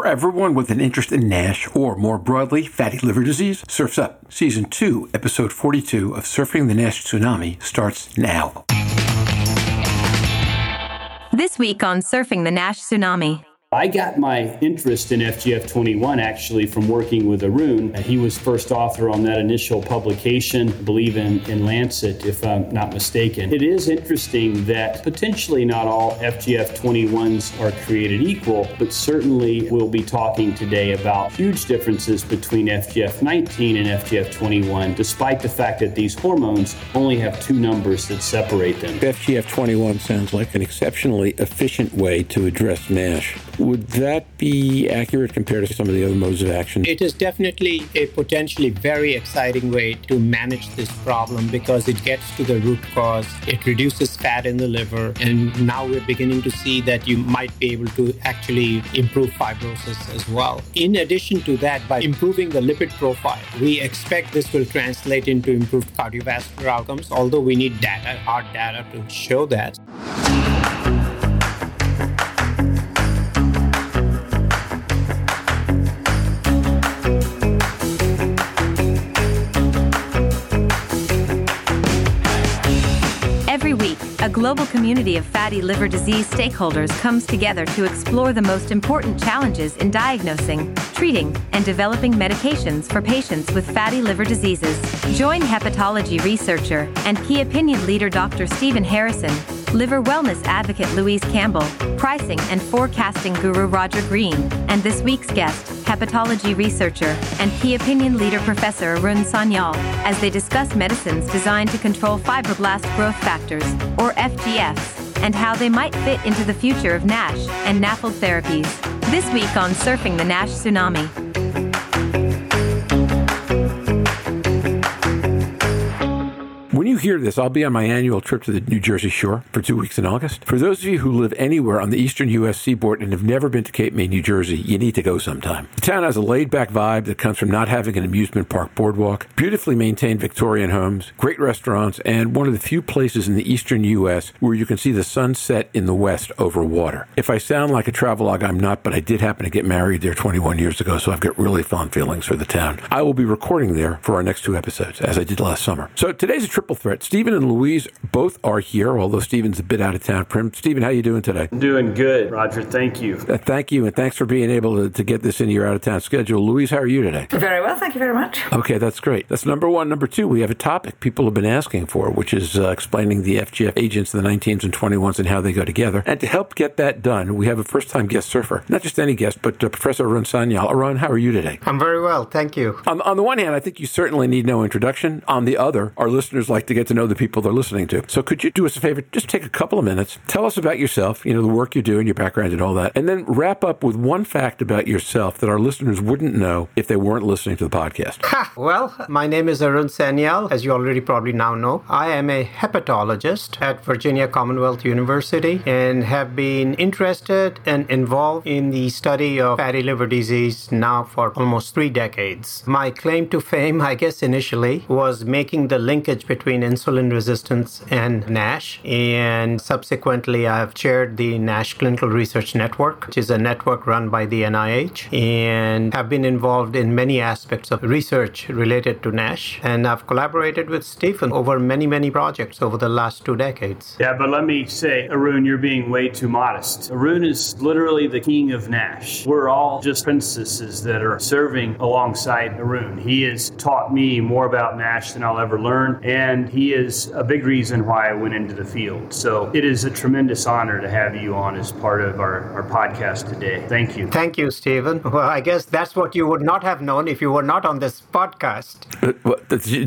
For everyone with an interest in NASH or more broadly, fatty liver disease, Surf's Up. Season 2, Episode 42 of Surfing the NASH Tsunami starts now. This week on Surfing the NASH Tsunami. I got my interest in FGF21 actually from working with Arun. He was first author on that initial publication, I believe in, in Lancet, if I'm not mistaken. It is interesting that potentially not all FGF21s are created equal, but certainly we'll be talking today about huge differences between FGF19 and FGF21, despite the fact that these hormones only have two numbers that separate them. FGF21 sounds like an exceptionally efficient way to address NASH. Would that be accurate compared to some of the other modes of action? It is definitely a potentially very exciting way to manage this problem because it gets to the root cause, it reduces fat in the liver, and now we're beginning to see that you might be able to actually improve fibrosis as well. In addition to that, by improving the lipid profile, we expect this will translate into improved cardiovascular outcomes, although we need data, hard data to show that. Global community of fatty liver disease stakeholders comes together to explore the most important challenges in diagnosing, treating, and developing medications for patients with fatty liver diseases. Join hepatology researcher and key opinion leader Dr. Stephen Harrison, liver wellness advocate Louise Campbell, pricing and forecasting guru Roger Green, and this week's guest, hepatology researcher and key opinion leader Professor Arun Sanyal, as they discuss medicines designed to control fibroblast growth factors, or FGFs, and how they might fit into the future of NASH and NAFLD therapies. This week on Surfing the NASH Tsunami. Hear this, I'll be on my annual trip to the New Jersey shore for two weeks in August. For those of you who live anywhere on the eastern U.S. seaboard and have never been to Cape May, New Jersey, you need to go sometime. The town has a laid back vibe that comes from not having an amusement park boardwalk, beautifully maintained Victorian homes, great restaurants, and one of the few places in the eastern U.S. where you can see the sun set in the west over water. If I sound like a travelogue, I'm not, but I did happen to get married there 21 years ago, so I've got really fond feelings for the town. I will be recording there for our next two episodes, as I did last summer. So today's a triple threat. Stephen and Louise both are here, although Stephen's a bit out of town. Prim, Stephen, how are you doing today? Doing good, Roger. Thank you. Uh, thank you, and thanks for being able to, to get this into your out of town schedule. Louise, how are you today? Very well, thank you very much. Okay, that's great. That's number one. Number two, we have a topic people have been asking for, which is uh, explaining the FGF agents, in the 19s and 21s, and how they go together. And to help get that done, we have a first time guest surfer. Not just any guest, but uh, Professor Arun Sanyal. Arun, how are you today? I'm very well, thank you. On, on the one hand, I think you certainly need no introduction. On the other, our listeners like to get to know the people they're listening to. So could you do us a favor? Just take a couple of minutes, tell us about yourself, you know, the work you do and your background and all that, and then wrap up with one fact about yourself that our listeners wouldn't know if they weren't listening to the podcast. Ha! Well, my name is Arun Sanyal, as you already probably now know. I am a hepatologist at Virginia Commonwealth University and have been interested and involved in the study of fatty liver disease now for almost three decades. My claim to fame, I guess initially, was making the linkage between insulin resistance and NASH. And subsequently, I've chaired the NASH Clinical Research Network, which is a network run by the NIH, and have been involved in many aspects of research related to NASH. And I've collaborated with Stephen over many, many projects over the last two decades. Yeah, but let me say, Arun, you're being way too modest. Arun is literally the king of NASH. We're all just princesses that are serving alongside Arun. He has taught me more about NASH than I'll ever learn, and he is a big reason why I went into the field. So it is a tremendous honor to have you on as part of our, our podcast today. Thank you. Thank you, Stephen. Well, I guess that's what you would not have known if you were not on this podcast. Uh,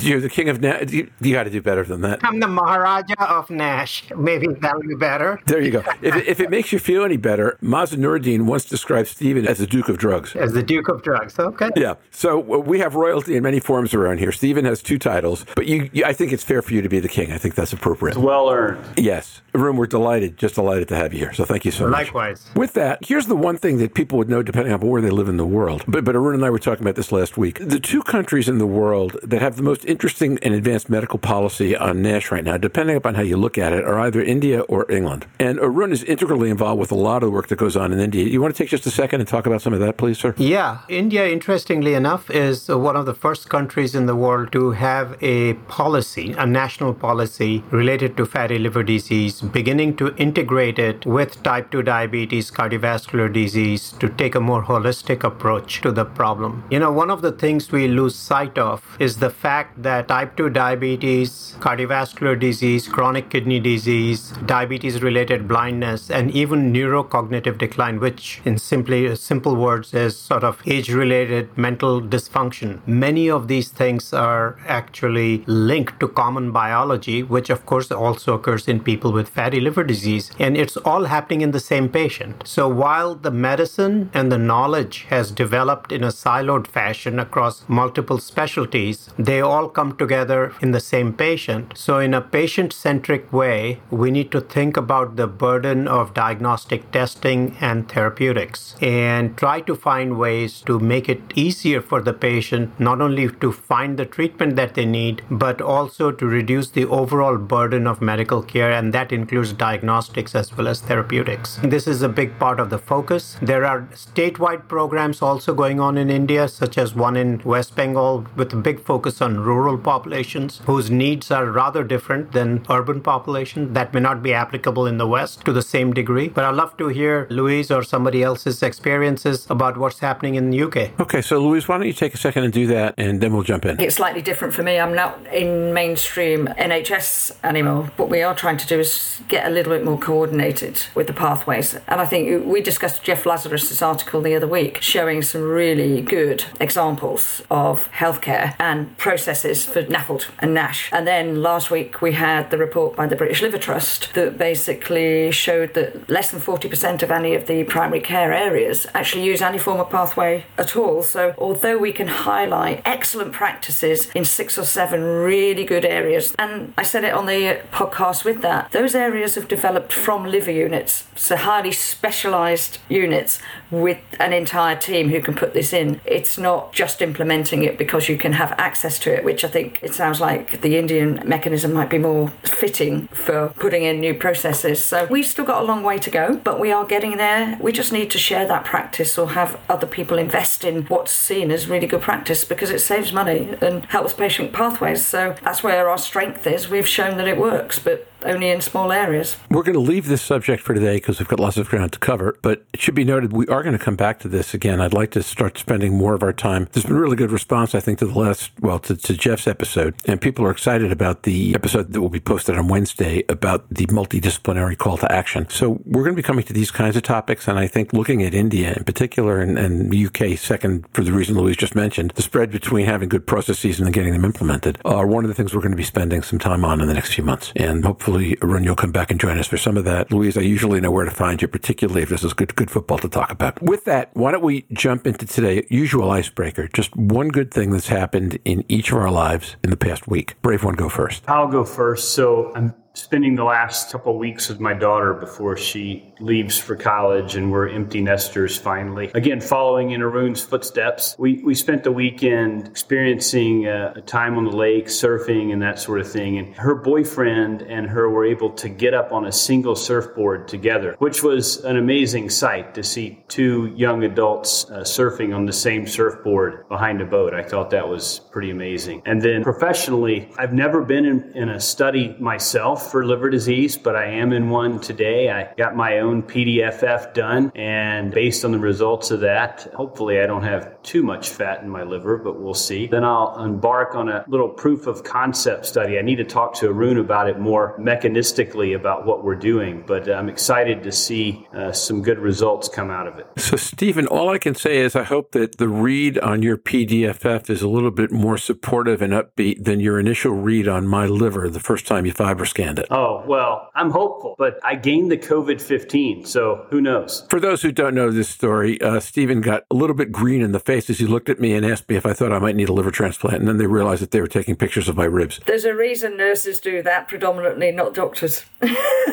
You're the king of NASH. You, you got to do better than that. I'm the Maharaja of NASH. Maybe that'll be better. There you go. If, it- if it makes you feel any better, Mazen Noureddin once described Stephen as the Duke of Drugs. As the Duke of Drugs. Okay. Yeah. So uh, we have royalty in many forms around here. Stephen has two titles, but you, you, I think it's fair for you to be the king. I think that's appropriate. It's well earned. Yes. Arun, we're delighted, just delighted to have you here. So thank you so much. Likewise. With that, here's the one thing that people would know depending on where they live in the world. But, but Arun and I were talking about this last week. The two countries in the world that have the most interesting and advanced medical policy on NASH right now, depending upon how you look at it, are either India or England. And Arun is integrally involved with a lot of the work that goes on in India. You want to take just a second and talk about some of that, please, sir? Yeah. India, interestingly enough, is one of the first countries in the world to have a policy, a national policy related to fatty liver disease, beginning to integrate it with type 2 diabetes, cardiovascular disease, to take a more holistic approach to the problem. You know, one of the things we lose sight of is the fact that type 2 diabetes, cardiovascular disease, chronic kidney disease, diabetes related blindness, and even neurocognitive decline, which in simply uh, simple words is sort of age related mental dysfunction. Many of these things are actually linked to common biology, which of course also occurs in people with fatty liver disease. And it's all happening in the same patient. So while the medicine and the knowledge has developed in a siloed fashion across multiple specialties, they all come together in the same patient. So in a patient centric way, we need to think about the burden of diagnostic testing and therapeutics and try to find ways to make it easier for the patient not only to find the treatment that they need, but also to reduce the overall burden of medical care, and that includes diagnostics as well as therapeutics. This is a big part of the focus. There are statewide programs also going on in India, such as one in West Bengal with a big focus on rural populations whose needs are rather different than urban populations that may not be applicable in the West to the same degree. But I'd love to hear Louise or somebody else's experiences about what's happening in the UK. Okay, so Louise, why don't you take a second and do that, and then we'll jump in. It's slightly different for me. I'm not in mainstream NHS anymore. What we are trying to do is get a little bit more coordinated with the pathways. And I think we discussed Jeff Lazarus's article the other week showing some really good examples of healthcare and processes for NAFLD and NASH. And then last week we had the report by the British Liver Trust that basically showed that less than 40% of any of the primary care areas actually use any form of pathway at all. So although we can highlight excellent practices in six or seven really good areas, and I said it on the podcast with that, those areas have developed from liver units, so highly specialised units with an entire team who can put this in. It's not just implementing it because you can have access to it, which I think it sounds like the Indian mechanism might be more fitting for putting in new processes. So we've still got a long way to go, but we are getting there. We just need to share that practice or have other people invest in what's seen as really good practice because it saves money and helps patient pathways. So that's where our strength is. We've shown that it works, but only in small areas. We're going to leave this subject for today because we've got lots of ground to cover, but it should be noted we are going to come back to this again. I'd like to start spending more of our time. There's been really good response, I think, to the last, well, to, to Jeff's episode, and people are excited about the episode that will be posted on Wednesday about the multidisciplinary call to action. So we're going to be coming to these kinds of topics, and I think looking at India in particular and, and the UK second for the reason Louise just mentioned, the spread between having good processes and then getting them implemented are one of the things we're going to be spending some time on in the next few months. And hopefully hopefully, Arun, you'll come back and join us for some of that. Louise, I usually know where to find you, particularly if this is good, good football to talk about. With that, why don't we jump into today? Usual icebreaker. Just one good thing that's happened in each of our lives in the past week. Brave one, go first. I'll go first. So I'm spending the last couple weeks with my daughter before she leaves for college and we're empty nesters finally. Again following in arun's footsteps we, we spent the weekend experiencing a, a, time on the lake surfing and that sort of thing. And her boyfriend and her were able to get up on a single surfboard together which was an amazing sight to see two young adults uh, surfing on the same surfboard behind a boat. I thought that was pretty amazing. And then professionally i've never been in, in a study myself for liver disease, but I am in one today. I got my own PDFF done, and based on the results of that, hopefully I don't have too much fat in my liver, but we'll see. Then I'll embark on a little proof of concept study. I need to talk to Arun about it more mechanistically about what we're doing, but I'm excited to see uh, some good results come out of it. So, Stephen, all I can say is I hope that the read on your PDFF is a little bit more supportive and upbeat than your initial read on my liver the first time you fiber scanned it. Oh, well, I'm hopeful, but I gained the COVID 15, so who knows? For those who don't know this story, uh, Stephen got a little bit green in the face as he looked at me and asked me if I thought I might need a liver transplant. And then they realized that they were taking pictures of my ribs. There's a reason nurses do that, predominantly, not doctors.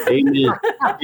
Amen.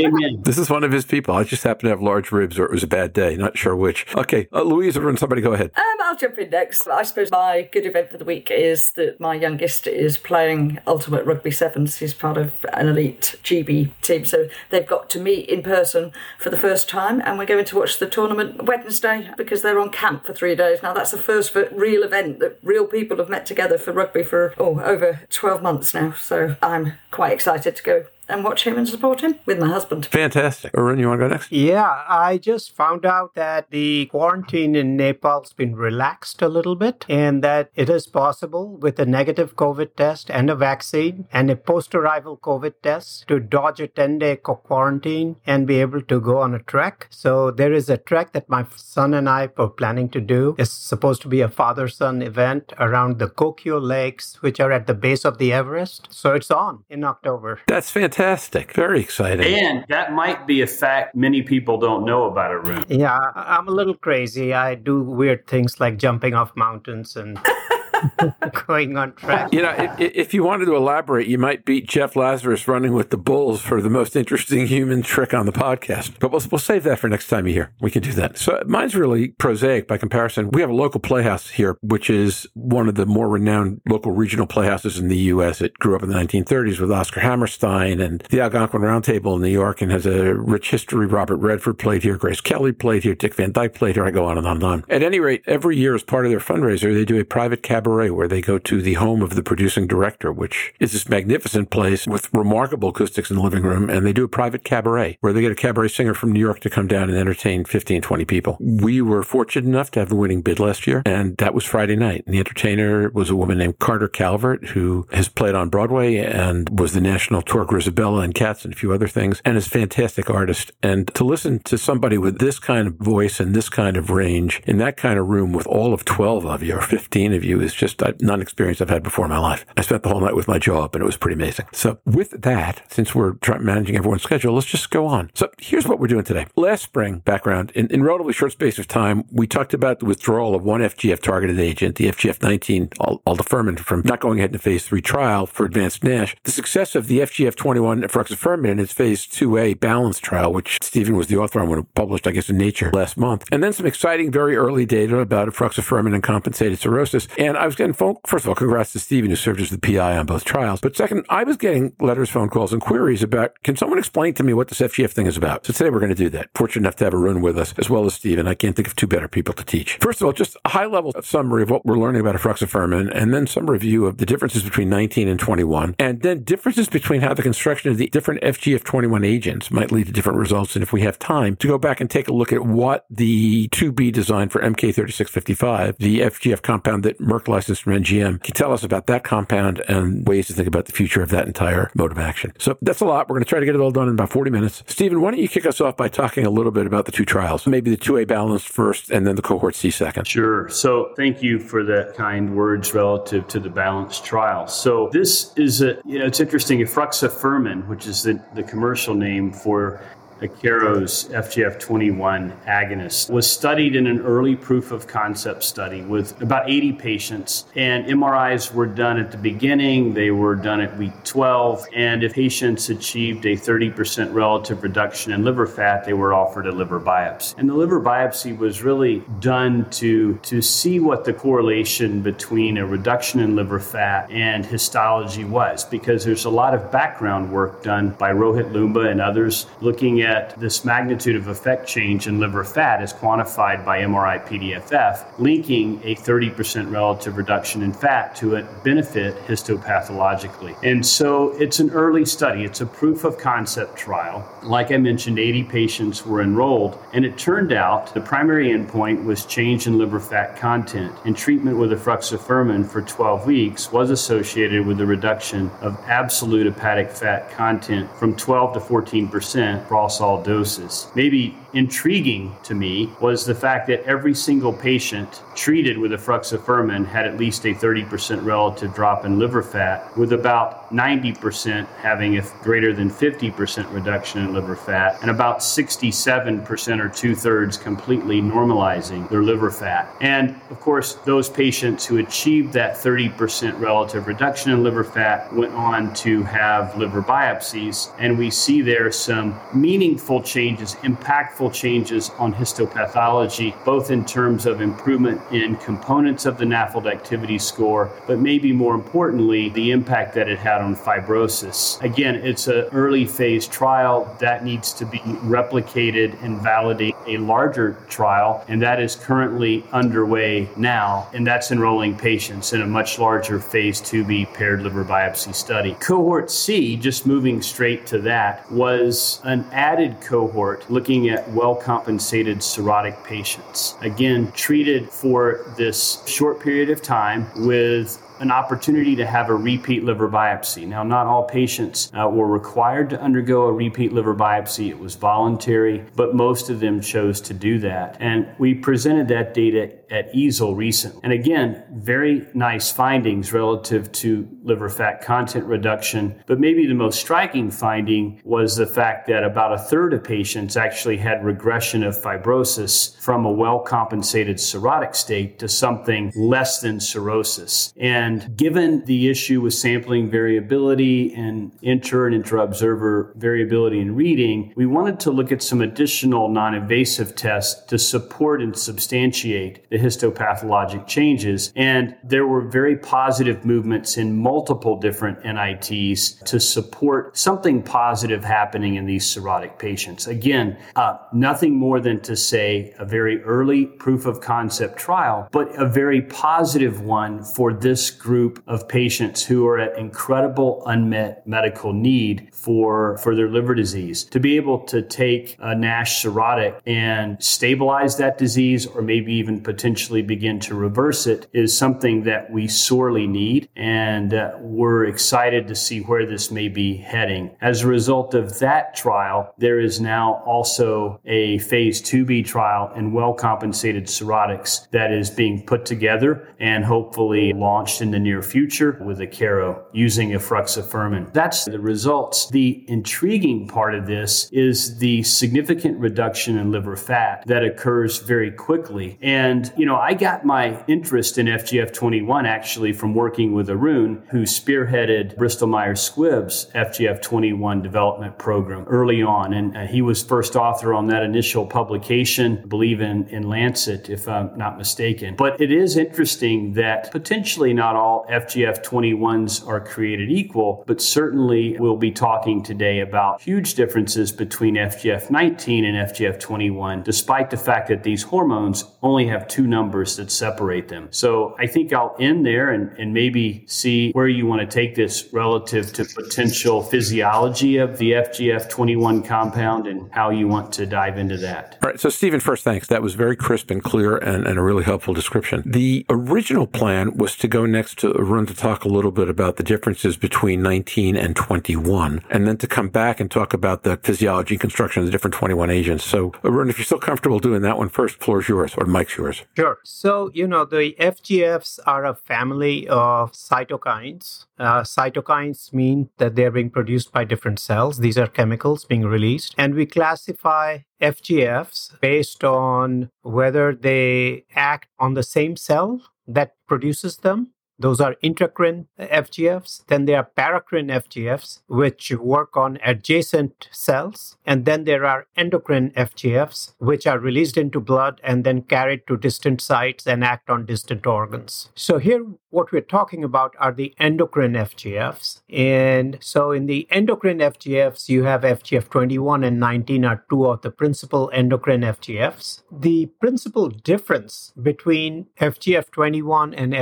Amen. This is one of his people. I just happened to have large ribs, or it was a bad day. Not sure which. Okay, uh, Louise, or somebody go ahead. Um, I'll jump in next. I suppose my good event for the week is that my youngest is playing Ultimate Rugby Sevens. He's part of an elite GB team, so they've got to meet in person for the first time, and we're going to watch the tournament Wednesday because they're on camp for three days. Now that's the first real event that real people have met together for rugby for oh over 12 months now. So I'm quite excited to go and watch him and support him with my husband. Fantastic. Arun, you want to go next? Yeah, I just found out that the quarantine in Nepal's been relaxed a little bit and that it is possible with a negative COVID test and a vaccine and a post arrival COVID test to dodge a 10 day quarantine and be able to go on a trek. So there is a trek that my son and I were planning to do. It's supposed to be a father son event around the Gokyo Lakes, which are at the base of the Everest. So it's on in October. That's fantastic fantastic. Very exciting. And that might be a fact many people don't know about Arun. Yeah, I'm a little crazy. I do weird things like jumping off mountains and going on track. You know, if, if, you wanted to elaborate, you might beat Jeff Lazarus running with the Bulls for the most interesting human trick on the podcast. But we'll, we'll save that for next time you hear. We can do that. So mine's really prosaic by comparison. We have a local playhouse here, which is one of the more renowned local regional playhouses in the U.S. It grew up in the 1930s with Oscar Hammerstein and the Algonquin Roundtable in New York and has a rich history. Robert Redford played here. Grace Kelly played here. Dick Van Dyke played here. I go on and on and on. At any rate, every year as part of their fundraiser, they do a private cabaret cabaret where they go to the home of the producing director, which is this magnificent place with remarkable acoustics in the living room. And they do a private cabaret where they get a cabaret singer from New York to come down and entertain 15, 20 people. We were fortunate enough to have the winning bid last year, and that was Friday night. And the entertainer was a woman named Carter Calvert, who has played on Broadway and was the national tour Grizabella and Cats and a few other things, and is a fantastic artist. And to listen to somebody with this kind of voice and this kind of range in that kind of room with all of 12 of you or 15 of you is just uh, not an experience I've had before in my life. I spent the whole night with my job and it was pretty amazing. So with that, since we're trying, managing everyone's schedule, let's just go on. So here's what we're doing today. Last spring, background, in, in relatively short space of time, we talked about the withdrawal of one FGF targeted agent, the FGF19 aldafermin, from not going ahead in phase three trial for advanced NASH. The success of the FGF21 efruxifermin in its phase 2A balance trial, which Stephen was the author on when it published, I guess, in Nature last month. And then some exciting, very early data about efruxifermin and compensated cirrhosis. And I was getting phone, first of all, congrats to Stephen, who served as the PI on both trials. But second, I was getting letters, phone calls, and queries about can someone explain to me what this FGF thing is about? So today we're going to do that. Fortunate enough to have Arun with us, as well as Stephen. I can't think of two better people to teach. First of all, just a high level summary of what we're learning about efruxifermin, and then some review of the differences between 19 and 21, and then differences between how the construction of the different FGF21 agents might lead to different results. And if we have time to go back and take a look at what the 2B design for MK3655, the FGF compound that Merck licensed from NGM, can tell us about that compound and ways to think about the future of that entire mode of action? So that's a lot. We're going to try to get it all done in about 40 minutes. Stephen, why don't you kick us off by talking a little bit about the two trials? Maybe the 2A balance first and then the cohort C second. Sure. So thank you for the kind words relative to the balance trial. So this is a, you know, it's interesting. Efruxifermin, which is the, the commercial name for Akero's FGF21 agonist, was studied in an early proof of concept study with about 80 patients. And MRIs were done at the beginning, they were done at week 12. And if patients achieved a 30% relative reduction in liver fat, they were offered a liver biopsy. And the liver biopsy was really done to, to see what the correlation between a reduction in liver fat and histology was, because there's a lot of background work done by Rohit Loomba and others looking at yet this magnitude of effect change in liver fat is quantified by MRI PDFF, linking a 30% relative reduction in fat to a benefit histopathologically. And so it's an early study, it's a proof of concept trial. Like I mentioned, 80 patients were enrolled, and it turned out the primary endpoint was change in liver fat content, and treatment with efruxifermin for 12 weeks was associated with a reduction of absolute hepatic fat content from 12 to 14 percent for all all doses. Maybe intriguing to me was the fact that every single patient treated with a efruxifermin had at least a 30% relative drop in liver fat, with about 90% having a greater than 50% reduction in liver fat, and about 67% or two thirds completely normalizing their liver fat. And of course, those patients who achieved that 30% relative reduction in liver fat went on to have liver biopsies, and we see there some meaningful changes, impactful changes on histopathology, both in terms of improvement in components of the NAFLD activity score, but maybe more importantly, the impact that it had on fibrosis. Again, it's an early phase trial that needs to be replicated and validate a larger trial, and that is currently underway now, and that's enrolling patients in a much larger phase 2b paired liver biopsy study. Cohort C, just moving straight to that, was an added cohort looking at well compensated cirrhotic patients. Again, treated for this short period of time with an opportunity to have a repeat liver biopsy. Now, not all patients uh, were required to undergo a repeat liver biopsy, it was voluntary, but most of them chose to do that. And we presented that data at EASL recently. And again, very nice findings relative to liver fat content reduction. But maybe the most striking finding was the fact that about a third of patients actually had regression of fibrosis from a well compensated cirrhotic state to something less than cirrhosis. And given the issue with sampling variability and inter and intra observer variability in reading, we wanted to look at some additional non invasive tests to support and substantiate the histopathologic changes. And there were very positive movements in multiple different NITs to support something positive happening in these cirrhotic patients. Again, uh, nothing more than to say a very early proof of concept trial, but a very positive one for this group of patients who are at incredible unmet medical need for, for their liver disease. To be able to take a NASH cirrhotic and stabilize that disease or maybe even potentially begin to reverse it is something that we sorely need. And uh, we're excited to see where this may be heading. As a result of that trial, there is now also a phase 2B trial in well compensated cirrhotics that is being put together and hopefully launched in the near future with Akero using a efruxifermin. That's the results. The intriguing part of this is the significant reduction in liver fat that occurs very quickly. And you know, I got my interest in FGF21 actually from working with Arun, who spearheaded Bristol Myers Squibb's FGF21 development program early on. And uh, he was first author on that initial publication, I believe in, in Lancet, if I'm not mistaken. But it is interesting that potentially not all FGF21s are created equal, but certainly we'll be talking today about huge differences between FGF19 and FGF21, despite the fact that these hormones only have two numbers that separate them. So I think I'll end there and, and maybe see where you want to take this relative to potential physiology of the FGF21 compound and how you want to dive into that. All right. So, Stephen, first, thanks. That was very crisp and clear and, and a really helpful description. The original plan was to go next to Arun to talk a little bit about the differences between 19 and 21, and then to come back and talk about the physiology and construction of the different 21 agents. So, Arun, if you're still comfortable doing that one first, floor's yours or Mike's yours. Sure. So, you know, the FGFs are a family of cytokines. Uh, cytokines mean that they're being produced by different cells. These are chemicals being released. And we classify FGFs based on whether they act on the same cell that produces them those are intracrine FGFs. Then there are paracrine FGFs, which work on adjacent cells. And then there are endocrine FGFs, which are released into blood and then carried to distant sites and act on distant organs. So here, what we're talking about are the endocrine FGFs. And so in the endocrine FGFs, you have FGF21 and 19 are two of the principal endocrine FGFs. The principal difference between FGF21 and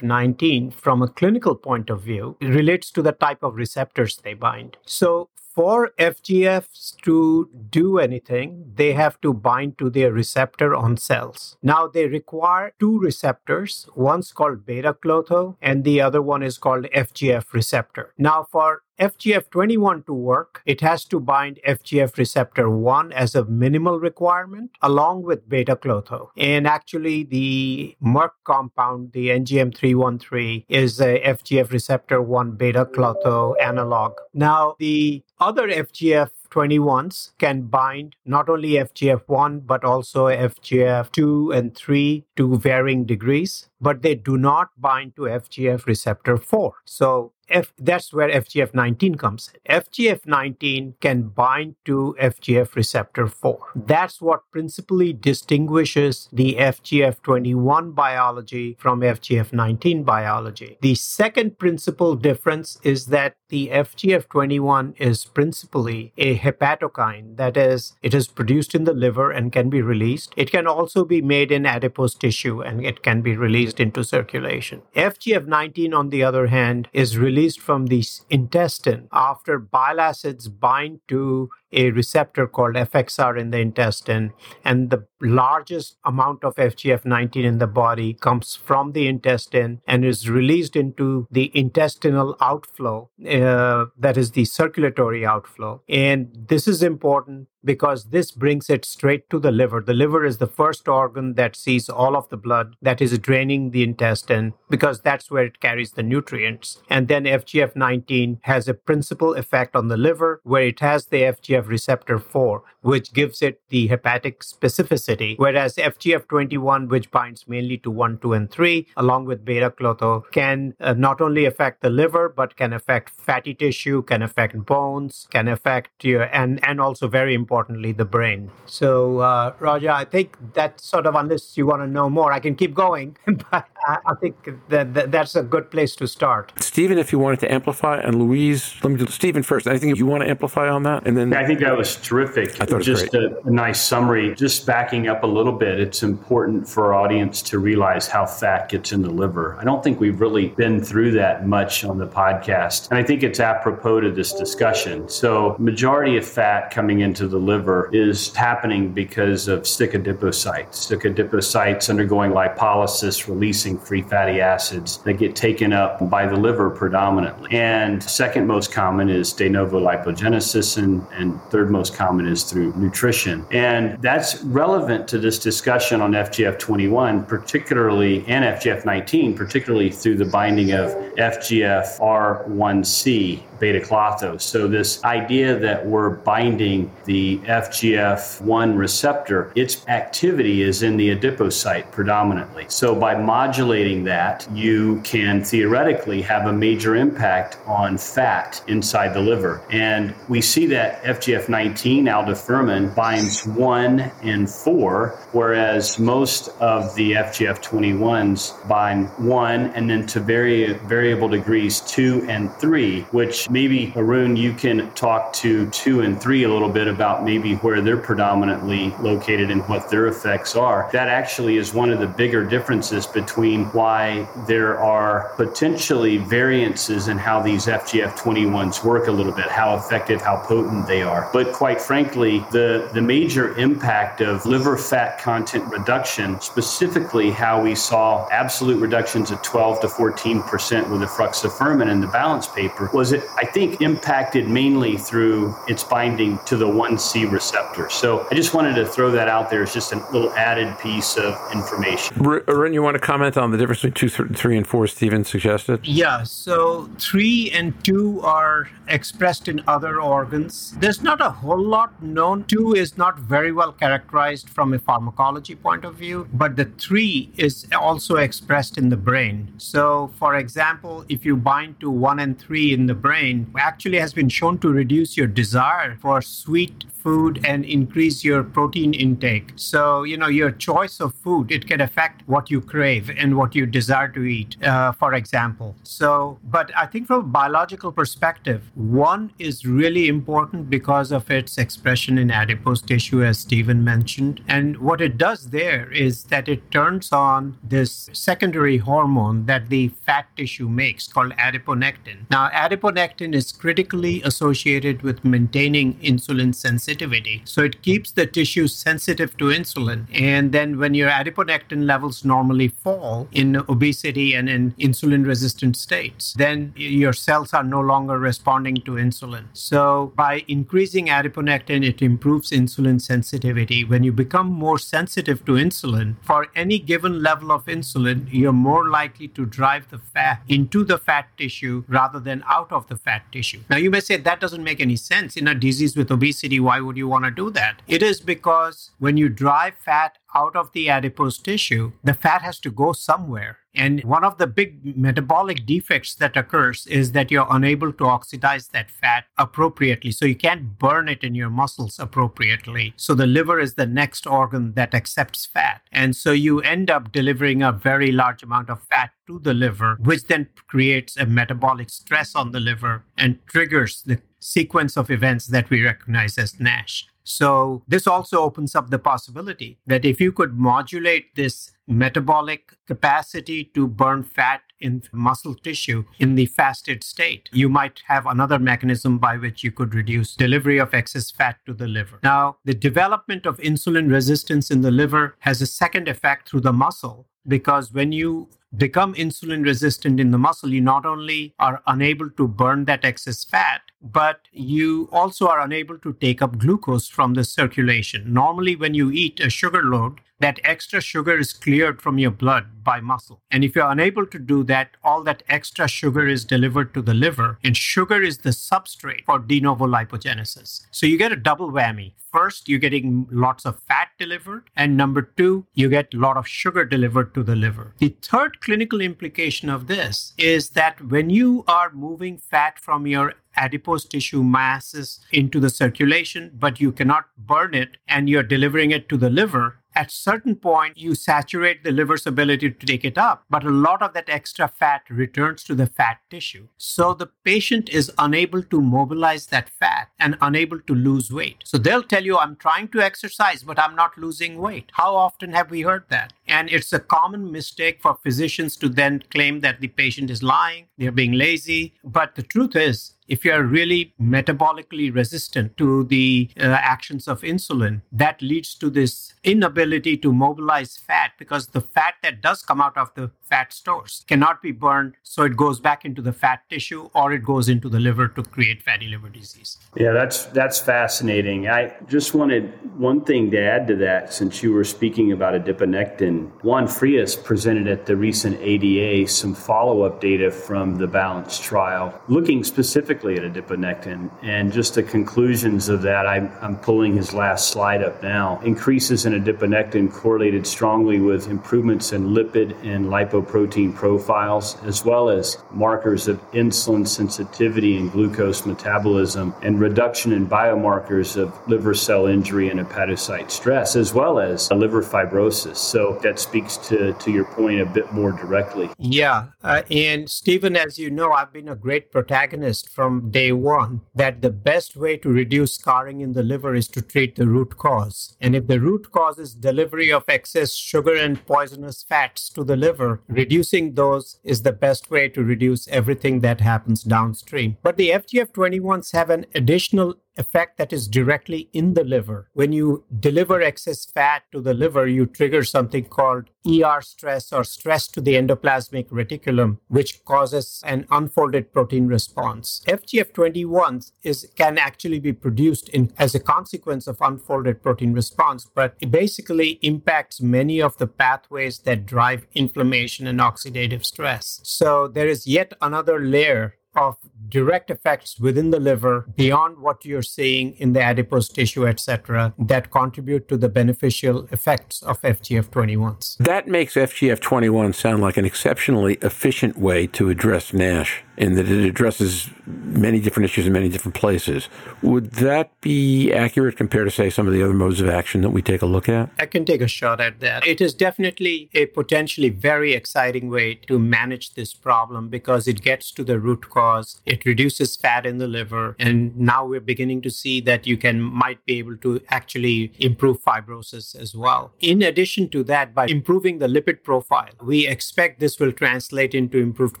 FGF19 from a clinical point of view relates to the type of receptors they bind. So for FGFs to do anything, they have to bind to their receptor on cells. Now, they require two receptors. One's called beta klotho, and the other one is called FGF receptor. Now, for FGF21 to work, it has to bind FGF receptor 1 as a minimal requirement along with beta klotho. And actually, the Merck compound, the NGM313, is a FGF receptor 1 beta klotho analog. Now, the other FGF 21s can bind not only FGF1 but also FGF2 and 3 to varying degrees, but they do not bind to FGF receptor 4. So F, that's where FGF19 comes in. FGF19 can bind to FGF receptor 4. That's what principally distinguishes the FGF21 biology from FGF19 biology. The second principal difference is that the FGF21 is principally a hepatokine, that is, it is produced in the liver and can be released. It can also be made in adipose tissue and it can be released into circulation. FGF19, on the other hand, is released released from the intestine after bile acids bind to a receptor called FXR in the intestine. And the largest amount of FGF19 in the body comes from the intestine and is released into the intestinal outflow, uh, that is the circulatory outflow. And this is important because this brings it straight to the liver. The liver is the first organ that sees all of the blood that is draining the intestine because that's where it carries the nutrients. And then FGF19 has a principal effect on the liver where it has the FGF receptor 4, which gives it the hepatic specificity, whereas FGF21, which binds mainly to 1, 2, and 3, along with beta klotho, can uh, not only affect the liver, but can affect fatty tissue, can affect bones, can affect your, and, and also very importantly, the brain. So, uh, Roger, I think that sort of, unless you want to know more, I can keep going, but I think that, that, that's a good place to start. Stephen, if you wanted to amplify, and Louise, let me do Stephen first. Anything you want to amplify on that, and then I think that was terrific. I thought just. A, a nice summary. Just backing up a little bit, it's important for our audience to realize how fat gets in the liver. I don't think we've really been through that much on the podcast, and I think it's apropos to this discussion. So, majority of fat coming into the liver is happening because of stickadipocytes. Stickadipocytes undergoing lipolysis, releasing free fatty acids that get taken up by the liver predominantly. And second most common is de novo lipogenesis, and, and third most common is through nutrition. And that's relevant to this discussion on FGF21, particularly, and FGF19, particularly through the binding of FGFR1C beta klotho. So this idea that we're binding the FGF1 receptor, its activity is in the adipocyte predominantly. So by modulating that, you can theoretically have a major impact on fat inside the liver. And we see that FGF19 aldafermin binds 1 and 4, whereas most of the FGF21s bind 1 and then to vari- variable degrees 2 and 3, which maybe Arun, you can talk to two and three a little bit about maybe where they're predominantly located and what their effects are. That actually is one of the bigger differences between why there are potentially variances in how these FGF21s work a little bit, how effective, how potent they are. But quite frankly, the, the major impact of liver fat content reduction, specifically how we saw absolute reductions of 12 to 14% with the efruxifermin in the balance paper, was it, I think, impacted mainly through its binding to the 1C receptor. So I just wanted to throw that out there as just a little added piece of information. Arun, uh, you want to comment on the difference between two, three, and four? Stephen suggested. Yeah, so three and two are expressed in other organs. There's not a whole lot known. Two is not very well characterized from a pharmacology point of view, but the three is also expressed in the brain. So, for example, if you bind to one and three in the brain, actually has been shown to reduce your desire for sweet food and increase your protein intake. So, you know, your choice of food, it can affect what you crave and what you desire to eat, uh, for example. So, but I think from a biological perspective, one is really important because of its expression in adipose tissue, as Stephen mentioned. And what it does there is that it turns on this secondary hormone that the fat tissue makes called adiponectin. Now, adiponectin is critically associated with maintaining insulin sensitivity sensitivity. So it keeps the tissue sensitive to insulin. And then when your adiponectin levels normally fall in obesity and in insulin resistant states, then your cells are no longer responding to insulin. So by increasing adiponectin, it improves insulin sensitivity. When you become more sensitive to insulin, for any given level of insulin, you're more likely to drive the fat into the fat tissue rather than out of the fat tissue. Now, you may say that doesn't make any sense. In a disease with obesity, why would you want to do that? It is because when you drive fat out of the adipose tissue, the fat has to go somewhere. And one of the big metabolic defects that occurs is that you're unable to oxidize that fat appropriately. So you can't burn it in your muscles appropriately. So the liver is the next organ that accepts fat. And so you end up delivering a very large amount of fat to the liver, which then creates a metabolic stress on the liver and triggers the sequence of events that we recognize as NASH. So, this also opens up the possibility that if you could modulate this metabolic capacity to burn fat in muscle tissue in the fasted state, you might have another mechanism by which you could reduce delivery of excess fat to the liver. Now, the development of insulin resistance in the liver has a second effect through the muscle because when you become insulin resistant in the muscle, you not only are unable to burn that excess fat, but you also are unable to take up glucose from the circulation. Normally, when you eat a sugar load, that extra sugar is cleared from your blood by muscle. And if you're unable to do that, all that extra sugar is delivered to the liver, and sugar is the substrate for de novo lipogenesis. So you get a double whammy. First, you're getting lots of fat delivered, and number two, you get a lot of sugar delivered to the liver. The third clinical implication of this is that when you are moving fat from your adipose tissue masses into the circulation, but you cannot burn it and you're delivering it to the liver, at certain point you saturate the liver's ability to take it up but a lot of that extra fat returns to the fat tissue. So the patient is unable to mobilize that fat and unable to lose weight. So they'll tell you i'm trying to exercise but i'm not losing weight. How often have we heard that and it's a common mistake for physicians to then claim that the patient is lying they're being lazy but the truth is if you are really metabolically resistant to the uh, actions of insulin, that leads to this inability to mobilize fat because the fat that does come out of the fat stores cannot be burned. So it goes back into the fat tissue or it goes into the liver to create fatty liver disease. Yeah, that's that's fascinating. I just wanted one thing to add to that since you were speaking about adiponectin. Juan Frias presented at the recent ADA some follow-up data from the BALANCE trial looking specifically specifically at adiponectin. And just the conclusions of that, I'm, I'm pulling his last slide up now. Increases in adiponectin correlated strongly with improvements in lipid and lipoprotein profiles, as well as markers of insulin sensitivity and glucose metabolism, and reduction in biomarkers of liver cell injury and hepatocyte stress, as well as liver fibrosis. So that speaks to, to your point a bit more directly. Yeah. Uh, and Stephen, as you know, I've been a great protagonist from day one that the best way to reduce scarring in the liver is to treat the root cause. And if the root cause is delivery of excess sugar and poisonous fats to the liver, reducing those is the best way to reduce everything that happens downstream. But the FGF21s have an additional effect that is directly in the liver. When you deliver excess fat to the liver, you trigger something called ER stress or stress to the endoplasmic reticulum, which causes an unfolded protein response. FGF21 is can actually be produced in as a consequence of unfolded protein response, but it basically impacts many of the pathways that drive inflammation and oxidative stress. So there is yet another layer of direct effects within the liver beyond what you're seeing in the adipose tissue, etc., that contribute to the beneficial effects of FGF21s. That makes FGF21 sound like an exceptionally efficient way to address NASH in that it addresses many different issues in many different places. Would that be accurate compared to, say, some of the other modes of action that we take a look at? I can take a shot at that. It is definitely a potentially very exciting way to manage this problem because it gets to the root cause, it reduces fat in the liver, and now we're beginning to see that you can might be able to actually improve fibrosis as well. In addition to that, by improving the lipid profile, we expect this will translate into improved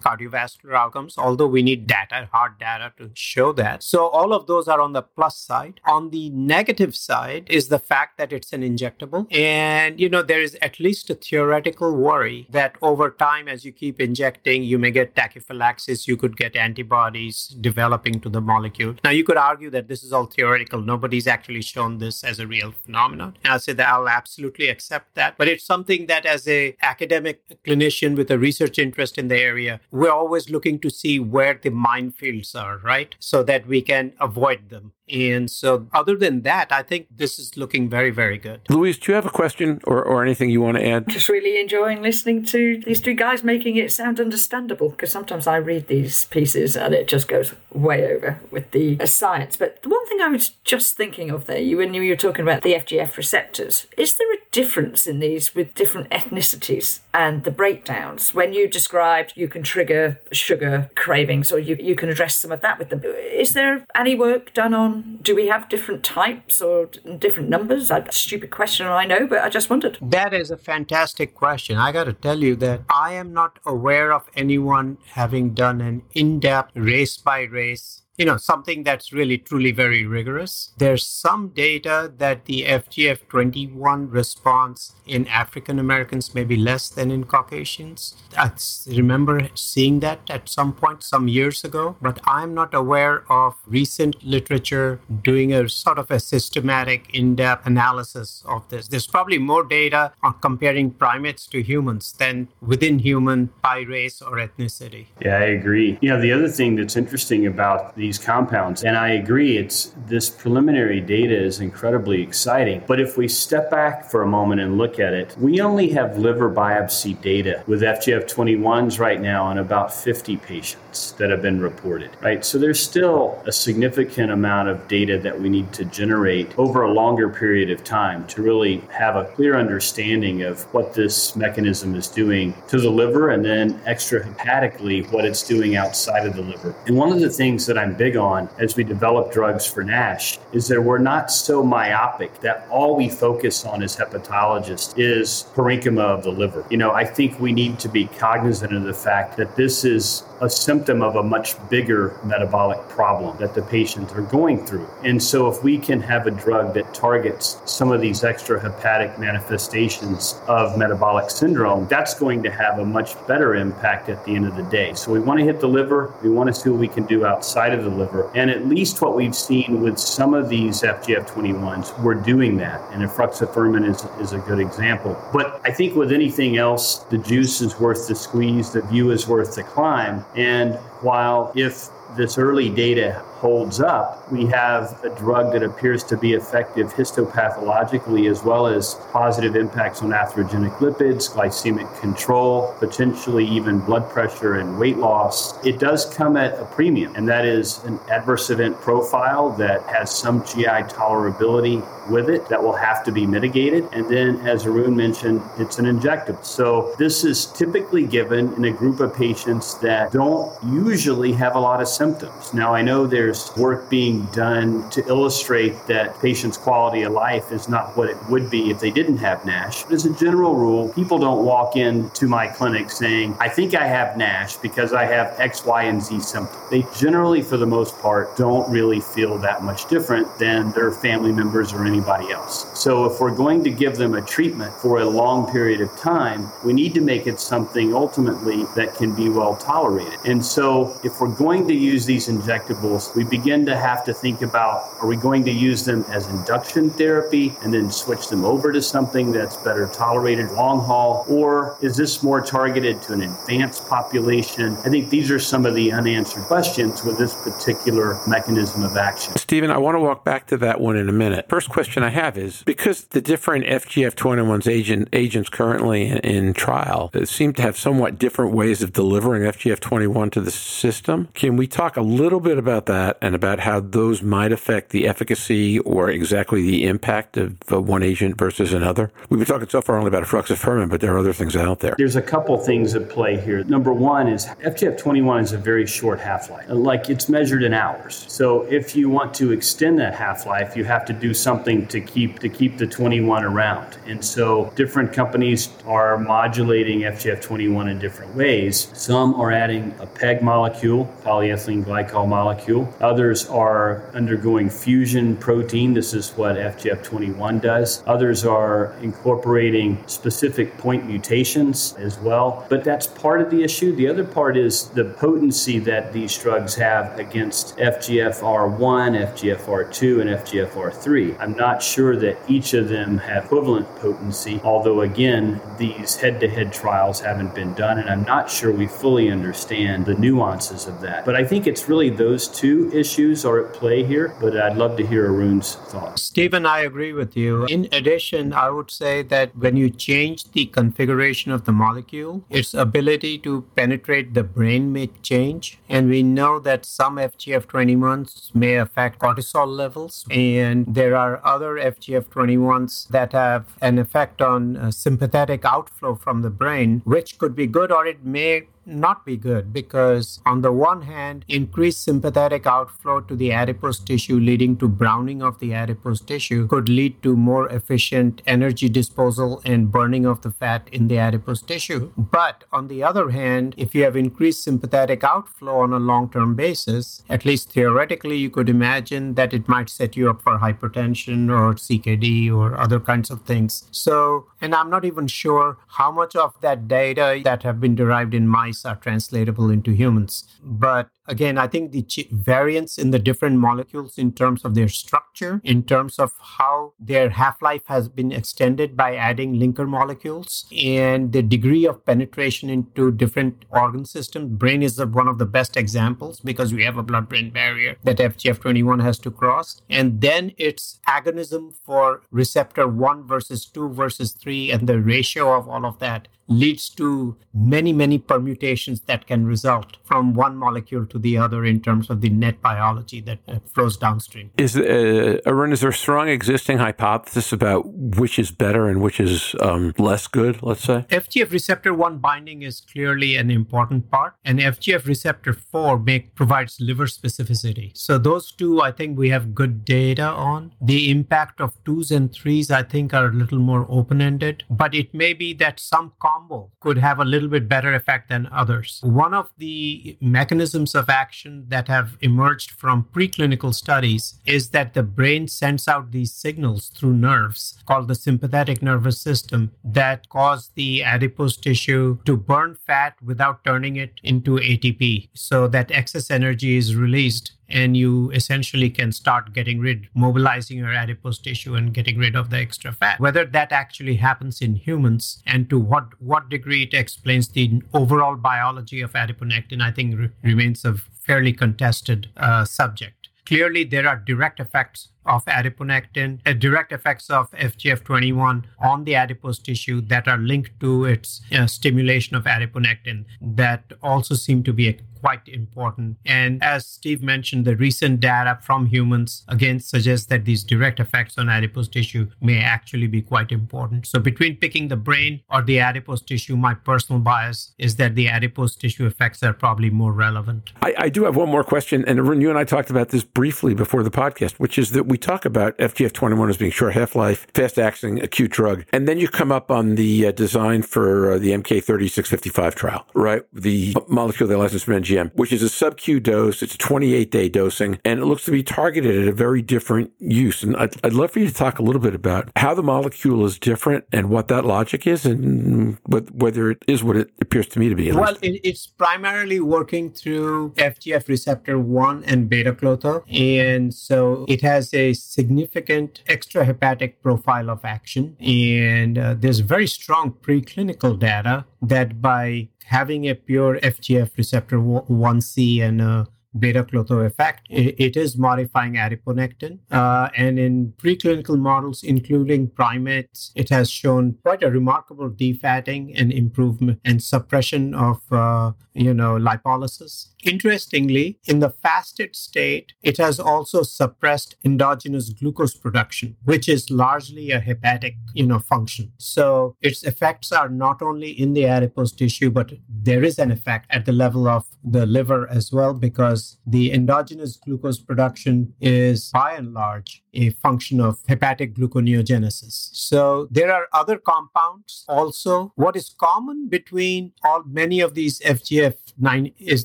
cardiovascular outcomes although we need data, hard data to show that. So all of those are on the plus side. On the negative side is the fact that it's an injectable. And, you know, there is at least a theoretical worry that over time, as you keep injecting, you may get tachyphylaxis, you could get antibodies developing to the molecule. Now, you could argue that this is all theoretical. Nobody's actually shown this as a real phenomenon. And I'll say that I'll absolutely accept that. But it's something that as a academic clinician with a research interest in the area, we're always looking to see where the minefields are, right? So that we can avoid them. And so, other than that, I think this is looking very, very good. Louise, do you have a question or, or anything you want to add? Just really enjoying listening to these two guys making it sound understandable because sometimes I read these pieces and it just goes way over with the uh, science. But the one thing I was just thinking of there, you when you were talking about the FGF receptors, is there a difference in these with different ethnicities and the breakdowns? When you described you can trigger sugar cravings or you, you can address some of that with them, is there any work done on do we have different types or different numbers? A stupid question, I know, but I just wondered. That is a fantastic question. I got to tell you that I am not aware of anyone having done an in depth race by race you know, something that's really truly very rigorous. There's some data that the FGF21 response in African Americans may be less than in Caucasians. I remember seeing that at some point some years ago, but I'm not aware of recent literature doing a sort of a systematic, in depth analysis of this. There's probably more data on comparing primates to humans than within human by race or ethnicity. Yeah, I agree. You know, the other thing that's interesting about these compounds. And I agree, it's this preliminary data is incredibly exciting. But if we step back for a moment and look at it, we only have liver biopsy data with FGF21s right now in about 50 patients that have been reported, right? So there's still a significant amount of data that we need to generate over a longer period of time to really have a clear understanding of what this mechanism is doing to the liver and then extrahepatically what it's doing outside of the liver. And one of the things that I'm I'm big on as we develop drugs for NASH is that we're not so myopic that all we focus on as hepatologists is parenchyma of the liver. You know, I think we need to be cognizant of the fact that this is a symptom of a much bigger metabolic problem that the patients are going through. And so, if we can have a drug that targets some of these extra hepatic manifestations of metabolic syndrome, that's going to have a much better impact at the end of the day. So, we want to hit the liver, we want to see what we can do outside of the liver. And at least what we've seen with some of these FGF 21s, we're doing that. And efruxifermin is, is a good example. But I think with anything else, the juice is worth the squeeze, the view is worth the climb. And while if this early data holds up, we have a drug that appears to be effective histopathologically as well as positive impacts on atherogenic lipids, glycemic control, potentially even blood pressure and weight loss. It does come at a premium, and that is an adverse event profile that has some GI tolerability with it that will have to be mitigated. And then, as Arun mentioned, it's an injectable. So, this is typically given in a group of patients that don't usually have a lot of symptoms. Now, I know there's work being done to illustrate that patients' quality of life is not what it would be if they didn't have NASH. But as a general rule, people don't walk into my clinic saying, I think I have NASH because I have X, Y, and Z symptoms. They generally, for the most part, don't really feel that much different than their family members or anybody else. So if we're going to give them a treatment for a long period of time, we need to make it something ultimately that can be well tolerated. And so if we're going to use these injectables, we begin to have to think about are we going to use them as induction therapy and then switch them over to something that's better tolerated long haul? Or is this more targeted to an advanced population? I think these are some of the unanswered questions with this particular mechanism of action. Stephen, I want to walk back to that one in a minute. First question I have is because the different FGF21's agent, agents currently in, in trial seem to have somewhat different ways of delivering FGF21 to the system, can we talk a little bit about that? and about how those might affect the efficacy or exactly the impact of uh, one agent versus another? We've been talking so far only about efruxifermin, but there are other things out there. There's a couple things at play here. Number one is FGF21 is a very short half life, like it's measured in hours. So if you want to extend that half life, you have to do something to keep to keep the 21 around. And so different companies are modulating FGF21 in different ways. Some are adding a PEG molecule, polyethylene glycol molecule. Others are undergoing fusion protein. This is what FGF21 does. Others are incorporating specific point mutations as well. But that's part of the issue. The other part is the potency that these drugs have against FGFR1, FGFR2, and FGFR3. I'm not sure that each of them have equivalent potency, although again, these head to head trials haven't been done, and I'm not sure we fully understand the nuances of that. But I think it's really those two issues are at play here, but I'd love to hear Arun's thoughts. Stephen, I agree with you. In addition, I would say that when you change the configuration of the molecule, its ability to penetrate the brain may change. And we know that some FGF21s may affect cortisol levels, and there are other FGF21s that have an effect on sympathetic outflow from the brain, which could be good or it may not be good because, on the one hand, increased sympathetic outflow to the adipose tissue, leading to browning of the adipose tissue, could lead to more efficient energy disposal and burning of the fat in the adipose tissue. But on the other hand, if you have increased sympathetic outflow on a long term basis, at least theoretically, you could imagine that it might set you up for hypertension or CKD or other kinds of things. So, and I'm not even sure how much of that data that have been derived in mice mice are translatable into humans. But again, I think the variance in the different molecules in terms of their structure, in terms of how their half life has been extended by adding linker molecules, and the degree of penetration into different organ systems. Brain is one of the best examples because we have a blood brain barrier that FGF21 has to cross. And then its agonism for receptor 1 versus 2 versus 3 and the ratio of all of that leads to many, many permutations that can result from one molecule to the other in terms of the net biology that uh, flows downstream. Is, uh, Arun, is there a strong existing hypothesis about which is better and which is um, less good, let's say? FGF receptor 1 binding is clearly an important part, and FGF receptor 4 make, provides liver specificity. So those two, I think we have good data on. The impact of 2s and 3s, I think, are a little more open ended, but it may be that some combo could have a little bit better effect than others. One of the mechanisms of action that have emerged from preclinical studies is that the brain sends out these signals through nerves called the sympathetic nervous system that cause the adipose tissue to burn fat without turning it into ATP so that excess energy is released and you essentially can start getting rid, mobilizing your adipose tissue and getting rid of the extra fat. Whether that actually happens in humans and to what, what degree it explains the overall biology of adiponectin, I think re- remains a fairly contested uh, subject. Clearly, there are direct effects of adiponectin, uh, direct effects of FGF21 on the adipose tissue that are linked to its uh, stimulation of adiponectin that also seem to be quite important. And as Steve mentioned, the recent data from humans again suggests that these direct effects on adipose tissue may actually be quite important. So between picking the brain or the adipose tissue, my personal bias is that the adipose tissue effects are probably more relevant. I, I do have one more question, and Arun, you and I talked about this briefly before the podcast, which is that we talk about FGF21 as being short half life, fast acting, acute drug, and then you come up on the uh, design for uh, the MK3655 trial, right? The molecule they licensed from NGM, which is a sub Q dose. It's a 28 day dosing, and it looks to be targeted at a very different use. And I'd, I'd love for you to talk a little bit about how the molecule is different and what that logic is, and whether it is what it appears to me to be. Well, it, it's primarily working through FGF receptor 1 and beta klotho. And so it has a a significant extrahepatic profile of action. And uh, there's very strong preclinical data that by having a pure FGF receptor 1C and a beta klotho effect. It, it is modifying adiponectin. Uh, and in preclinical models, including primates, it has shown quite a remarkable defatting and improvement and suppression of, uh, you know, lipolysis. Interestingly, in the fasted state, it has also suppressed endogenous glucose production, which is largely a hepatic, you know, function. So its effects are not only in the adipose tissue, but there is an effect at the level of the liver as well, because the endogenous glucose production is by and large a function of hepatic gluconeogenesis. So there are other compounds also. What is common between all many of these FGF9 is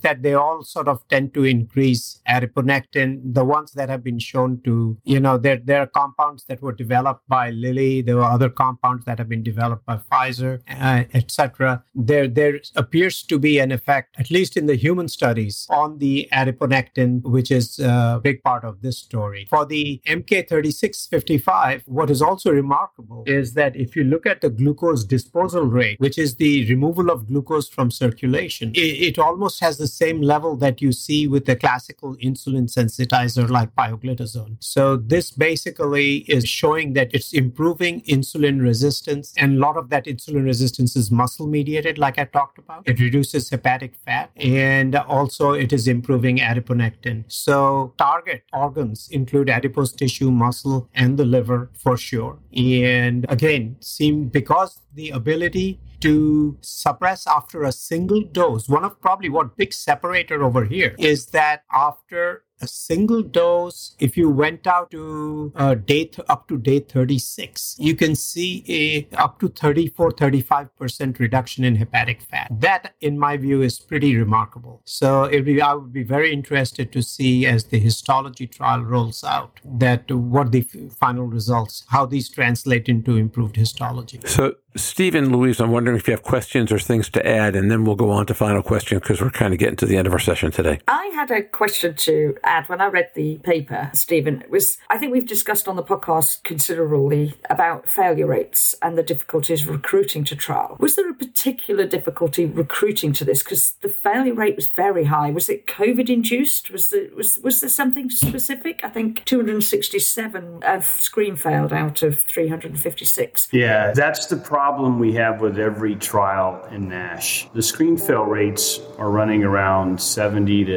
that they all sort of tend to increase adiponectin. The ones that have been shown to, you know, there, there are compounds that were developed by Lilly. There were other compounds that have been developed by Pfizer, uh, etc. There, there appears to be an effect, at least in the human studies, on the adiponectin, which is a big part of this story. For the MK3655, what is also remarkable is that if you look at the glucose disposal rate, which is the removal of glucose from circulation, it, it almost has the same level that you see with the classical insulin sensitizer like pioglitazone. So this basically is showing that it's improving insulin resistance, and a lot of that insulin resistance is muscle mediated, like I talked about. It reduces hepatic fat, and also it is improving adiponectin. So target organs include adipose tissue, muscle, and the liver for sure. And again, seem because the ability to suppress after a single dose. One of probably what big separator over here is that after a single dose, if you went out to uh, day th- up to day 36, you can see a up to 34, 35% reduction in hepatic fat. That, in my view, is pretty remarkable. So be, I would be very interested to see as the histology trial rolls out that what the final results, how these translate into improved histology. So Stephen, Louise, I'm wondering if you have questions or things to add, and then we'll go on to final questions because we're kind of getting to the end of our session today. I had a question to add when I read the paper, Stephen. It was I think we've discussed on the podcast considerably about failure rates and the difficulties of recruiting to trial. Was there a particular difficulty recruiting to this? Because the failure rate was very high. Was it COVID induced? Was there was was there something specific? I think 267 uh, screen failed out of 356. Yeah, that's the problem problem we have with every trial in NASH. The screen fail rates are running around 70 to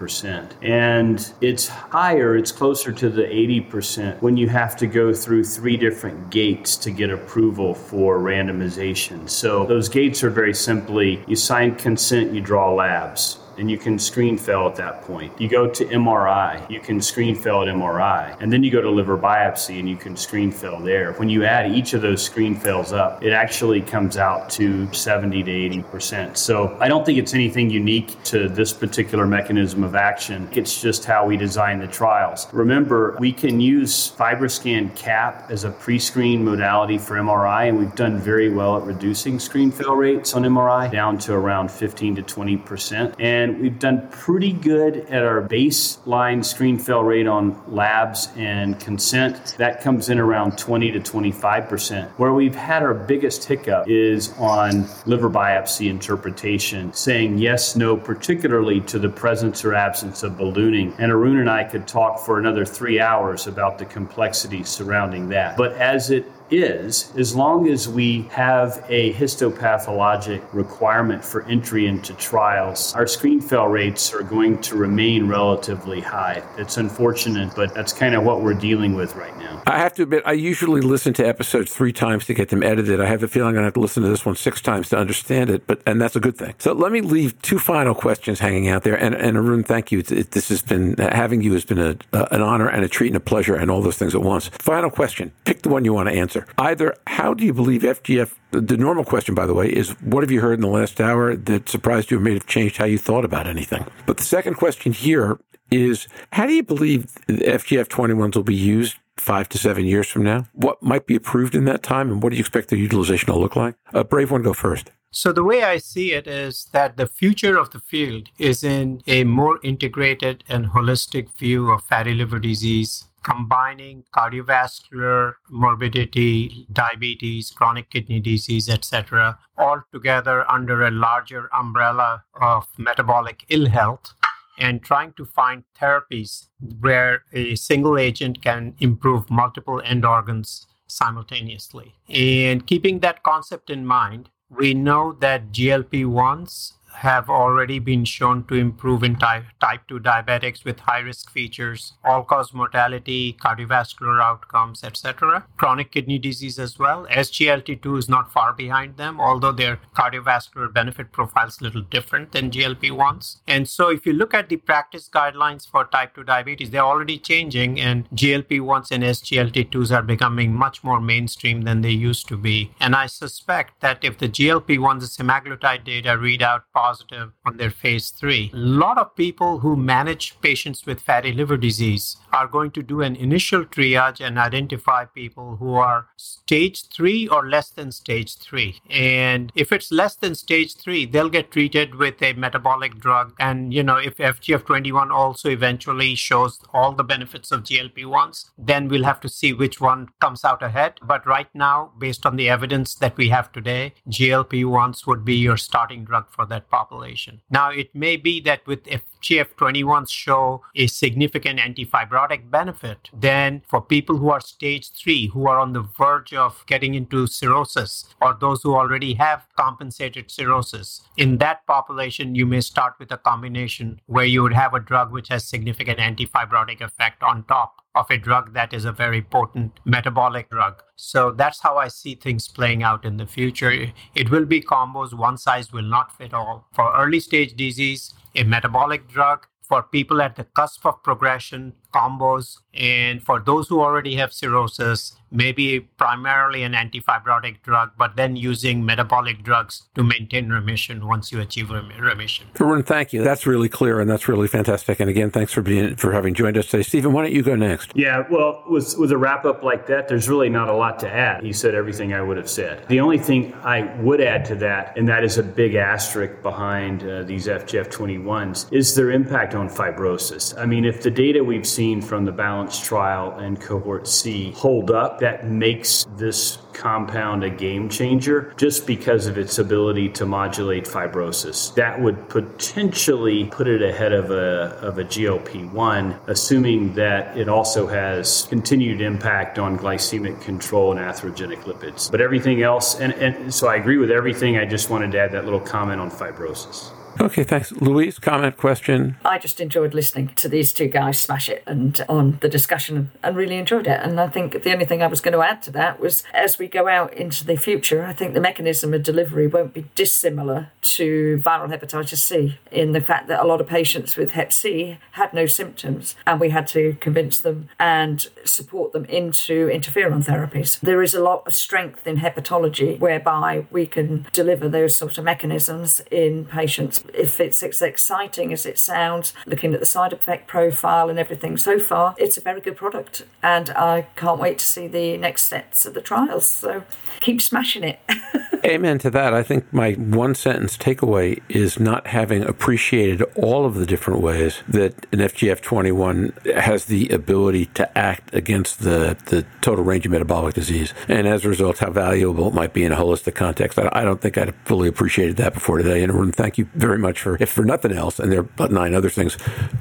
80%. And it's higher, it's closer to the 80% when you have to go through three different gates to get approval for randomization. So those gates are very simply you sign consent, you draw labs and you can screen fail at that point. You go to MRI, you can screen fail at MRI, and then you go to liver biopsy and you can screen fail there. When you add each of those screen fails up, it actually comes out to 70 to 80%. So I don't think it's anything unique to this particular mechanism of action. It's just how we design the trials. Remember, we can use FibroScan CAP as a pre screen modality for MRI, and we've done very well at reducing screen fail rates on MRI down to around 15 to 20%. And and we've done pretty good at our baseline screen fail rate on labs and consent. That comes in around 20 to 25%. Where we've had our biggest hiccup is on liver biopsy interpretation, saying yes, no, particularly to the presence or absence of ballooning. And Arun and I could talk for another three hours about the complexity surrounding that. But as it is, as long as we have a histopathologic requirement for entry into trials, our screen fail rates are going to remain relatively high. It's unfortunate, but that's kind of what we're dealing with right now. I have to admit, I usually listen to episodes three times to get them edited. I have the feeling I'm going to have to listen to this one six times to understand it, but and that's a good thing. So let me leave two final questions hanging out there. And, and Arun, thank you. This has been having you has been a, an honor and a treat and a pleasure and all those things at once. Final question. Pick the one you want to answer Either how do you believe FGF? The normal question, by the way, is what have you heard in the last hour that surprised you or may have changed how you thought about anything? But the second question here is how do you believe FGF 21s will be used five to seven years from now? What might be approved in that time, and what do you expect the utilization to look like? A brave one, go first. So, the way I see it is that the future of the field is in a more integrated and holistic view of fatty liver disease combining cardiovascular morbidity, diabetes, chronic kidney disease, etc., all together under a larger umbrella of metabolic ill health and trying to find therapies where a single agent can improve multiple end organs simultaneously. And keeping that concept in mind, we know that GLP 1s have already been shown to improve in type, type 2 diabetics with high risk features, all cause mortality, cardiovascular outcomes, etc. Chronic kidney disease as well. SGLT2 is not far behind them, although their cardiovascular benefit profile is a little different than GLP 1s. And so, if you look at the practice guidelines for type 2 diabetes, they're already changing, and GLP 1s and SGLT2s are becoming much more mainstream than they used to be. And I suspect that if the GLP 1s, the semaglutide data read out positive on their phase three. A lot of people who manage patients with fatty liver disease are going to do an initial triage and identify people who are stage three or less than stage three. And if it's less than stage three, they'll get treated with a metabolic drug. And, you know, if FGF21 also eventually shows all the benefits of GLP 1s, then we'll have to see which one comes out ahead. But right now, based on the evidence that we have today, GLP 1s would be your starting drug for that population. Now, it may be that with FGF21s show a significant antifibrotic benefit, then for people who are stage three, who are on the verge of getting into cirrhosis, or those who already have compensated cirrhosis, in that population, you may start with a combination where you would have a drug which has significant antifibrotic effect on top of a drug that is a very potent metabolic drug. So that's how I see things playing out in the future. It will be combos, one size will not fit all. For early stage disease, a metabolic drug. For people at the cusp of progression, combos. And for those who already have cirrhosis, maybe primarily an antifibrotic drug, but then using metabolic drugs to maintain remission once you achieve remission. Arun, thank you. That's really clear and that's really fantastic. And again, thanks for being for having joined us today. Stephen, why don't you go next? Yeah, well, with with a wrap up like that, there's really not a lot to add. He said everything I would have said. The only thing I would add to that, and that is a big asterisk behind uh, these FGF21s, is their impact on fibrosis. I mean, if the data we've seen from the BALANCED trial and cohort C hold up, that makes this compound a game changer just because of its ability to modulate fibrosis. That would potentially put it ahead of a, of a GLP 1, assuming that it also has continued impact on glycemic control and atherogenic lipids. But everything else, and, and so I agree with everything. I just wanted to add that little comment on fibrosis. Okay, thanks. Louise, comment, question? I just enjoyed listening to these two guys smash it and on the discussion and really enjoyed it. And I think the only thing I was going to add to that was as we go out into the future, I think the mechanism of delivery won't be dissimilar to viral hepatitis C in the fact that a lot of patients with hep C had no symptoms and we had to convince them and support them into interferon therapies. There is a lot of strength in hepatology whereby we can deliver those sort of mechanisms in patients if it's as exciting as it sounds, looking at the side effect profile and everything so far, it's a very good product. And I can't wait to see the next sets of the trials. So keep smashing it. Amen to that. I think my one sentence takeaway is not having appreciated all of the different ways that an FGF21 has the ability to act against the, the total range of metabolic disease. And as a result, how valuable it might be in a holistic context. I, I don't think I'd fully appreciated that before today. And thank you very much for, if for nothing else, and there are nine other things,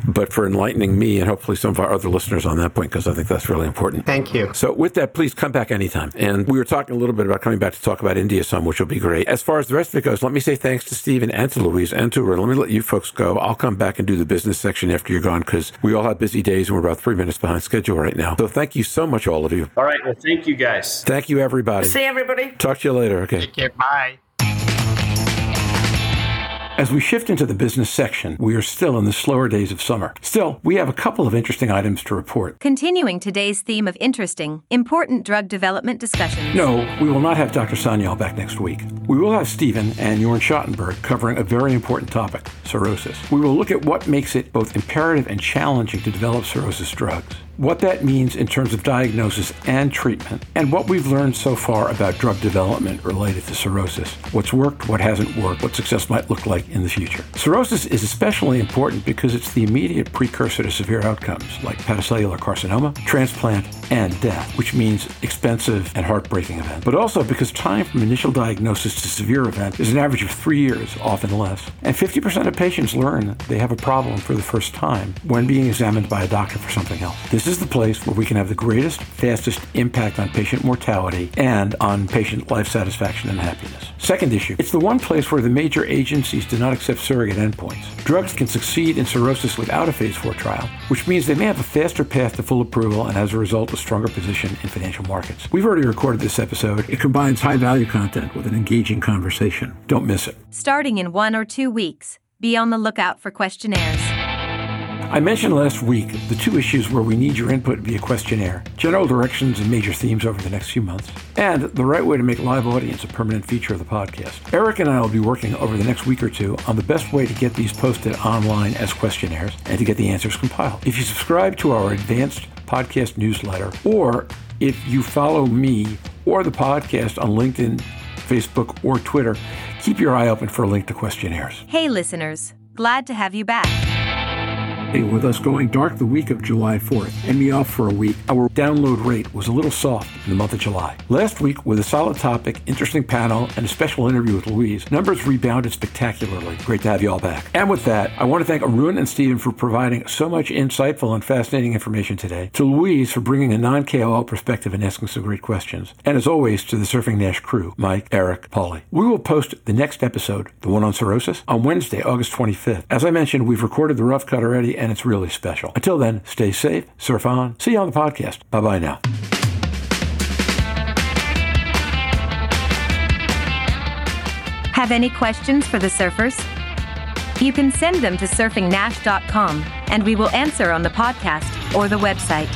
but for enlightening me and hopefully some of our other listeners on that point, because I think that's really important. Thank you. So with that, please come back anytime. And we were talking a little bit about coming back to talk about India some, which will be great. As far as the rest of it goes, let me say thanks to Stephen and to Louise and to her. Let me let you folks go. I'll come back and do the business section after you're gone because we all have busy days and we're about three minutes behind schedule right now. So thank you so much, all of you. All right. Well, thank you guys. Thank you, everybody. See everybody. Talk to you later. Okay. Take care. Bye. As we shift into the business section, we are still in the slower days of summer. Still, we have a couple of interesting items to report. Continuing today's theme of interesting, important drug development discussions. No, we will not have Dr. Sanyal back next week. We will have Stephen and Jorn Schattenberg covering a very important topic cirrhosis. We will look at what makes it both imperative and challenging to develop cirrhosis drugs. What that means in terms of diagnosis and treatment, and what we've learned so far about drug development related to cirrhosis. What's worked, what hasn't worked, what success might look like in the future. Cirrhosis is especially important because it's the immediate precursor to severe outcomes like hepatocellular carcinoma, transplant, and death, which means expensive and heartbreaking event. But also because time from initial diagnosis to severe event is an average of three years, often less. And 50% of patients learn they have a problem for the first time when being examined by a doctor for something else. This is the place where we can have the greatest, fastest impact on patient mortality and on patient life satisfaction and happiness. Second issue, it's the one place where the major agencies do not accept surrogate endpoints. Drugs can succeed in cirrhosis without a phase 4 trial, which means they may have a faster path to full approval and as a result a stronger position in financial markets. We've already recorded this episode. It combines high value content with an engaging conversation. Don't miss it. Starting in one or two weeks, be on the lookout for questionnaires. I mentioned last week the two issues where we need your input via questionnaire, general directions and major themes over the next few months, and the right way to make live audience a permanent feature of the podcast. Eric and I will be working over the next week or two on the best way to get these posted online as questionnaires and to get the answers compiled. If you subscribe to our advanced podcast newsletter, or if you follow me or the podcast on LinkedIn, Facebook, or Twitter, keep your eye open for a link to questionnaires. Hey, listeners, glad to have you back. With us going dark the week of July 4th and me off for a week, our download rate was a little soft in the month of July. Last week, with a solid topic, interesting panel, and a special interview with Louise, numbers rebounded spectacularly. Great to have you all back. And with that, I want to thank Arun and Stephen for providing so much insightful and fascinating information today, to Louise for bringing a non KOL perspective and asking some great questions, and as always, to the Surfing NASH crew, Mike, Eric, Paulie. We will post the next episode, the one on cirrhosis, on Wednesday, August 25th. As I mentioned, we've recorded the rough cut already and it's really special. Until then, stay safe, surf on. See you on the podcast. Bye bye now. Have any questions for the surfers? You can send them to surfingnash.com and we will answer on the podcast or the website.